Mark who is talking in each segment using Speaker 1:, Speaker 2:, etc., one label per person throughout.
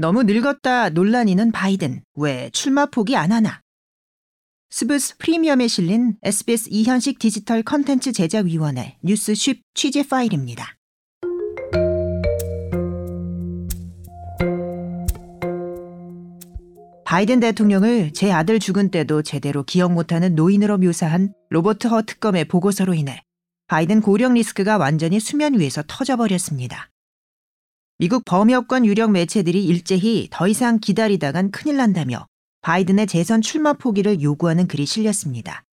Speaker 1: 너무 늙었다 논란이는 바이든 왜 출마 포기 안 하나? 스브스 프리미엄에 실린 SBS 이현식 디지털 컨텐츠 제작위원회 뉴스 쉽 취재 파일입니다. 바이든 대통령을 제 아들 죽은 때도 제대로 기억 못하는 노인으로 묘사한 로버트 허 특검의 보고서로 인해 바이든 고령 리스크가 완전히 수면 위에서 터져버렸습니다. 미국 범여권 유력 매체들이 일제히 더 이상 기다리다간 큰일 난다며 바이든의 재선 출마 포기를 요구하는 글이 실렸습니다.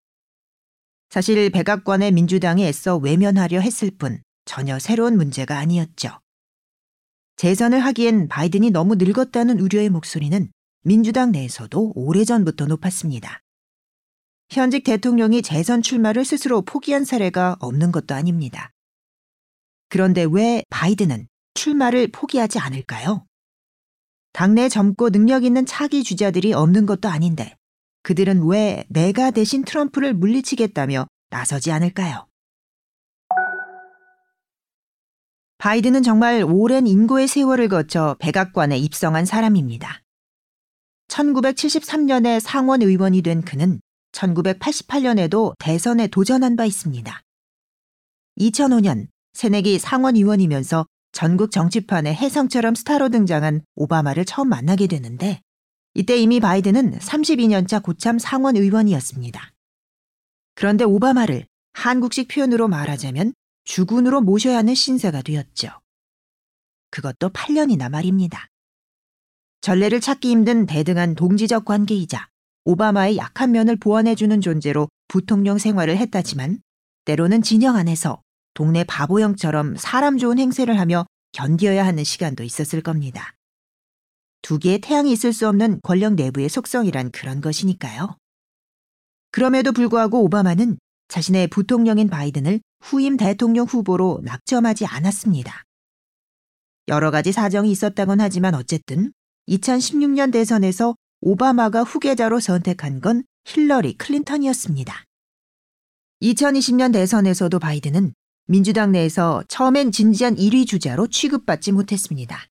Speaker 1: 사실 백악관의 민주당이 애써 외면하려 했을 뿐 전혀 새로운 문제가 아니었죠. 재선을 하기엔 바이든이 너무 늙었다는 우려의 목소리는 민주당 내에서도 오래전부터 높았습니다. 현직 대통령이 재선 출마를 스스로 포기한 사례가 없는 것도 아닙니다. 그런데 왜 바이든은 출마를 포기하지 않을까요? 당내 젊고 능력 있는 차기 주자들이 없는 것도 아닌데 그들은 왜 내가 대신 트럼프를 물리치겠다며 나서지 않을까요? 바이든은 정말 오랜 인고의 세월을 거쳐 백악관에 입성한 사람입니다. 1973년에 상원 의원이 된 그는 1988년에도 대선에 도전한 바 있습니다. 2005년 새내기 상원 의원이면서 전국 정치판에 혜성처럼 스타로 등장한 오바마를 처음 만나게 되는데 이때 이미 바이든은 32년차 고참 상원 의원이었습니다. 그런데 오바마를 한국식 표현으로 말하자면 주군으로 모셔야 하는 신세가 되었죠. 그것도 8년이나 말입니다. 전례를 찾기 힘든 대등한 동지적 관계이자 오바마의 약한 면을 보완해주는 존재로 부통령 생활을 했다지만 때로는 진영 안에서 동네 바보형처럼 사람 좋은 행세를 하며 견디어야 하는 시간도 있었을 겁니다. 두 개의 태양이 있을 수 없는 권력 내부의 속성이란 그런 것이니까요. 그럼에도 불구하고 오바마는 자신의 부통령인 바이든을 후임 대통령 후보로 낙점하지 않았습니다. 여러 가지 사정이 있었다곤 하지만 어쨌든 2016년 대선에서 오바마가 후계자로 선택한 건 힐러리 클린턴이었습니다. 2020년 대선에서도 바이든은 민주당 내에서 처음엔 진지한 1위 주자로 취급받지 못했습니다.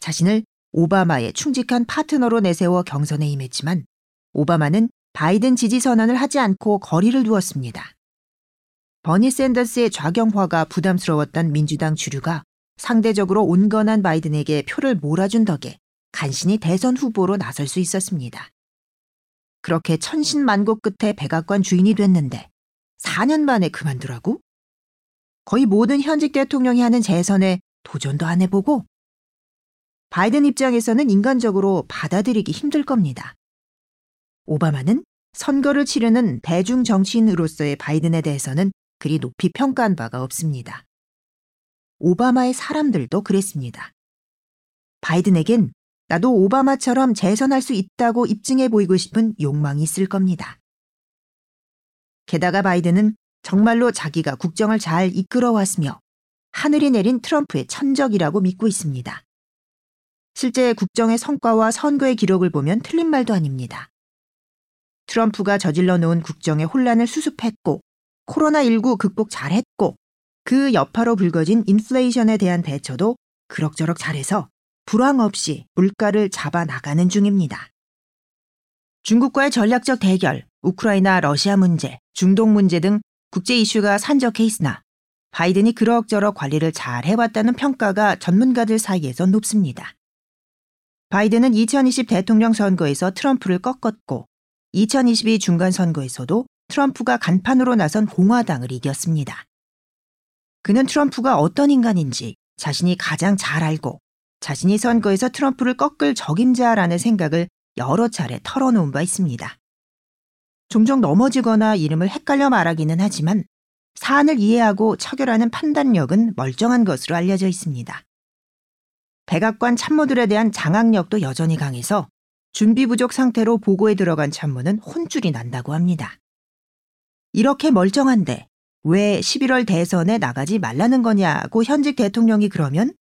Speaker 1: 자신을 오바마의 충직한 파트너로 내세워 경선에 임했지만 오바마는 바이든 지지 선언을 하지 않고 거리를 두었습니다. 버니 샌더스의 좌경화가 부담스러웠던 민주당 주류가 상대적으로 온건한 바이든에게 표를 몰아준 덕에 간신히 대선 후보로 나설 수 있었습니다. 그렇게 천신만고 끝에 백악관 주인이 됐는데 4년 만에 그만두라고? 거의 모든 현직 대통령이 하는 재선에 도전도 안 해보고 바이든 입장에서는 인간적으로 받아들이기 힘들 겁니다. 오바마는 선거를 치르는 대중 정치인으로서의 바이든에 대해서는 그리 높이 평가한 바가 없습니다. 오바마의 사람들도 그랬습니다. 바이든에겐 나도 오바마처럼 재선할 수 있다고 입증해 보이고 싶은 욕망이 있을 겁니다. 게다가 바이든은 정말로 자기가 국정을 잘 이끌어왔으며 하늘이 내린 트럼프의 천적이라고 믿고 있습니다. 실제 국정의 성과와 선거의 기록을 보면 틀린 말도 아닙니다. 트럼프가 저질러 놓은 국정의 혼란을 수습했고 코로나19 극복 잘했고 그 여파로 불거진 인플레이션에 대한 대처도 그럭저럭 잘해서 불황 없이 물가를 잡아 나가는 중입니다. 중국과의 전략적 대결, 우크라이나 러시아 문제, 중동 문제 등 국제 이슈가 산적해 있으나 바이든이 그럭저럭 관리를 잘 해왔다는 평가가 전문가들 사이에서 높습니다. 바이든은 2020 대통령 선거에서 트럼프를 꺾었고 2022 중간 선거에서도 트럼프가 간판으로 나선 공화당을 이겼습니다. 그는 트럼프가 어떤 인간인지 자신이 가장 잘 알고 자신이 선거에서 트럼프를 꺾을 적임자라는 생각을 여러 차례 털어놓은 바 있습니다. 종종 넘어지거나 이름을 헷갈려 말하기는 하지만 사안을 이해하고 처결하는 판단력은 멀쩡한 것으로 알려져 있습니다. 백악관 참모들에 대한 장악력도 여전히 강해서 준비 부족 상태로 보고에 들어간 참모는 혼쭐이 난다고 합니다. 이렇게 멀쩡한데 왜 11월 대선에 나가지 말라는 거냐고 현직 대통령이 그러면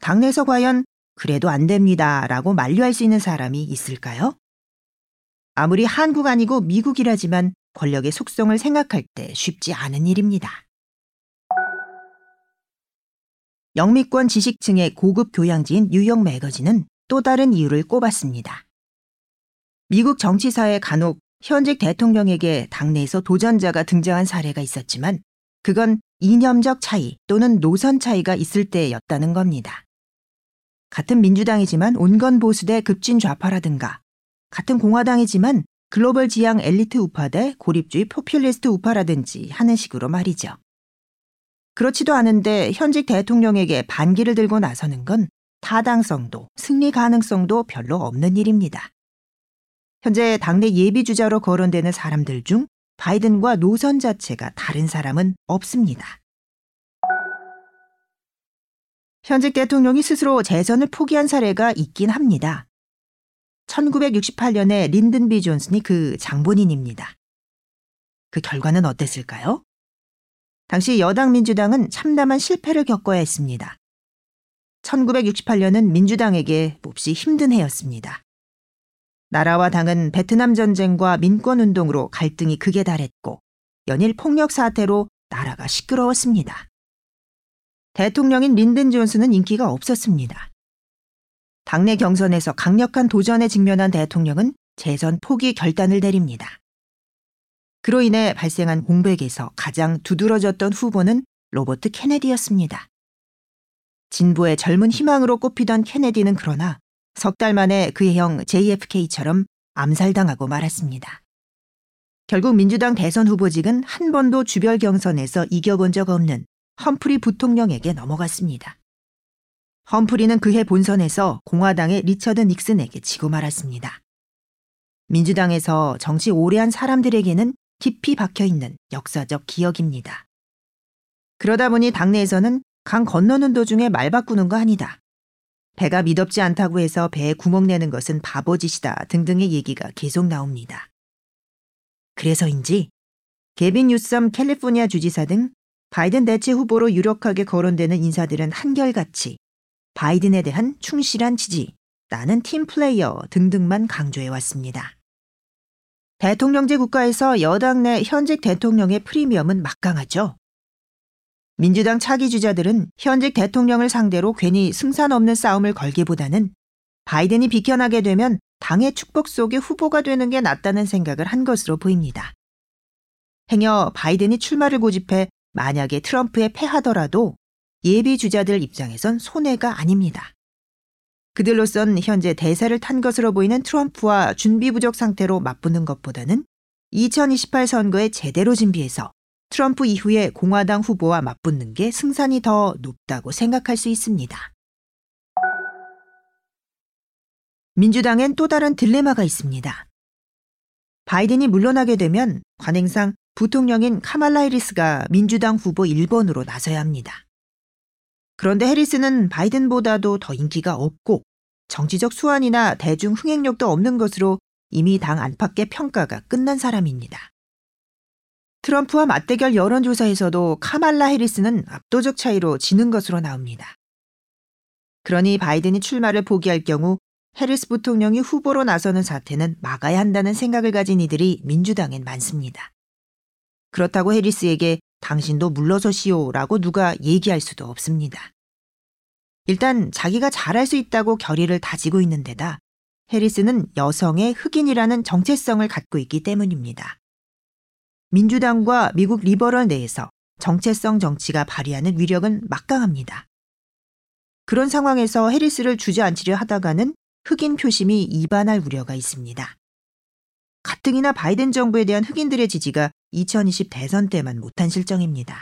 Speaker 1: 당내에서 과연 그래도 안 됩니다 라고 만류할 수 있는 사람이 있을까요? 아무리 한국 아니고 미국이라지만 권력의 속성을 생각할 때 쉽지 않은 일입니다. 영미권 지식층의 고급 교양지인 뉴욕 매거진은 또 다른 이유를 꼽았습니다. 미국 정치사에 간혹 현직 대통령에게 당내에서 도전자가 등장한 사례가 있었지만 그건 이념적 차이 또는 노선 차이가 있을 때였다는 겁니다. 같은 민주당이지만 온건 보수대 급진 좌파라든가 같은 공화당이지만 글로벌 지향 엘리트 우파 대 고립주의 포퓰리스트 우파라든지 하는 식으로 말이죠. 그렇지도 않은데 현직 대통령에게 반기를 들고 나서는 건 타당성도 승리 가능성도 별로 없는 일입니다. 현재 당내 예비주자로 거론되는 사람들 중 바이든과 노선 자체가 다른 사람은 없습니다. 현직 대통령이 스스로 재선을 포기한 사례가 있긴 합니다. 1968년에 린든 비 존슨이 그 장본인입니다. 그 결과는 어땠을까요? 당시 여당 민주당은 참담한 실패를 겪어야 했습니다. 1968년은 민주당에게 몹시 힘든 해였습니다. 나라와 당은 베트남 전쟁과 민권 운동으로 갈등이 극에 달했고 연일 폭력 사태로 나라가 시끄러웠습니다. 대통령인 린든 존슨은 인기가 없었습니다. 당내 경선에서 강력한 도전에 직면한 대통령은 재선 포기 결단을 내립니다. 그로 인해 발생한 공백에서 가장 두드러졌던 후보는 로버트 케네디였습니다. 진보의 젊은 희망으로 꼽히던 케네디는 그러나 석 달 만에 그의 형 JFK처럼 암살당하고 말았습니다. 결국 민주당 대선 후보직은 한 번도 주별 경선에서 이겨본 적 없는 험프리 부통령에게 넘어갔습니다. 험프리는 그해 본선에서 공화당의 리처드 닉슨에게 지고 말았습니다. 민주당에서 정치 오래 한 사람들에게는 깊이 박혀 있는 역사적 기억입니다. 그러다 보니 당내에서는 강 건너는 도중에 말 바꾸는 거 아니다. 배가 미덥지 않다고 해서 배에 구멍 내는 것은 바보짓이다 등등의 얘기가 계속 나옵니다. 그래서인지 개빈 뉴섬 캘리포니아 주지사 등 바이든 대체 후보로 유력하게 거론되는 인사들은 한결같이 바이든에 대한 충실한 지지, 나는 팀 플레이어 등등만 강조해 왔습니다. 대통령제 국가에서 여당 내 현직 대통령의 프리미엄은 막강하죠. 민주당 차기 주자들은 현직 대통령을 상대로 괜히 승산 없는 싸움을 걸기보다는 바이든이 비켜나게 되면 당의 축복 속의 후보가 되는 게 낫다는 생각을 한 것으로 보입니다. 행여 바이든이 출마를 고집해 만약에 트럼프에 패하더라도 예비 주자들 입장에선 손해가 아닙니다. 그들로선 현재 대세를 탄 것으로 보이는 트럼프와 준비 부족 상태로 맞붙는 것보다는 2028 선거에 제대로 준비해서 트럼프 이후에 공화당 후보와 맞붙는 게 승산이 더 높다고 생각할 수 있습니다. 민주당엔 또 다른 딜레마가 있습니다. 바이든이 물러나게 되면 관행상 부통령인 카말라 해리스가 민주당 후보 1번으로 나서야 합니다. 그런데 해리스는 바이든보다도 더 인기가 없고 정치적 수완이나 대중 흥행력도 없는 것으로 이미 당 안팎의 평가가 끝난 사람입니다. 트럼프와 맞대결 여론조사에서도 카말라 해리스는 압도적 차이로 지는 것으로 나옵니다. 그러니 바이든이 출마를 포기할 경우 해리스 부통령이 후보로 나서는 사태는 막아야 한다는 생각을 가진 이들이 민주당엔 많습니다. 그렇다고 해리스에게 당신도 물러서시오라고 누가 얘기할 수도 없습니다. 일단 자기가 잘할 수 있다고 결의를 다지고 있는 데다 해리스는 여성의 흑인이라는 정체성을 갖고 있기 때문입니다. 민주당과 미국 리버럴 내에서 정체성 정치가 발휘하는 위력은 막강합니다. 그런 상황에서 해리스를 주저앉히려 하다가는 흑인 표심이 이반할 우려가 있습니다. 가뜩이나 바이든 정부에 대한 흑인들의 지지가 2020 대선 때만 못한 실정입니다.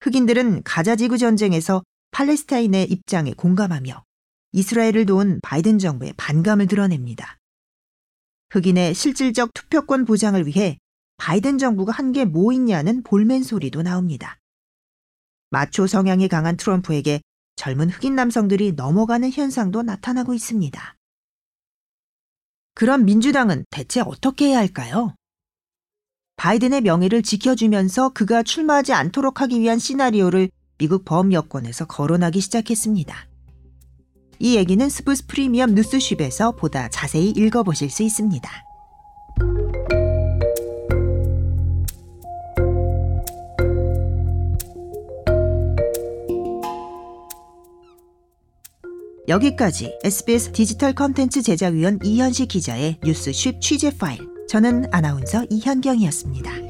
Speaker 1: 흑인들은 가자 지구 전쟁에서 팔레스타인의 입장에 공감하며 이스라엘을 도운 바이든 정부의 반감을 드러냅니다. 흑인의 실질적 투표권 보장을 위해 바이든 정부가 한 게 뭐 있냐는 볼멘 소리도 나옵니다. 마초 성향이 강한 트럼프에게 젊은 흑인 남성들이 넘어가는 현상도 나타나고 있습니다. 그럼 민주당은 대체 어떻게 해야 할까요? 바이든의 명예를 지켜주면서 그가 출마하지 않도록 하기 위한 시나리오를 미국 범 여권에서 거론하기 시작했습니다. 이 얘기는 스브스 프리미엄 뉴스쉽에서 보다 자세히 읽어보실 수 있습니다. 여기까지 SBS 디지털 컨텐츠 제작위원 이현식 기자의 뉴스 쉽 취재 파일. 저는 아나운서 이현경이었습니다.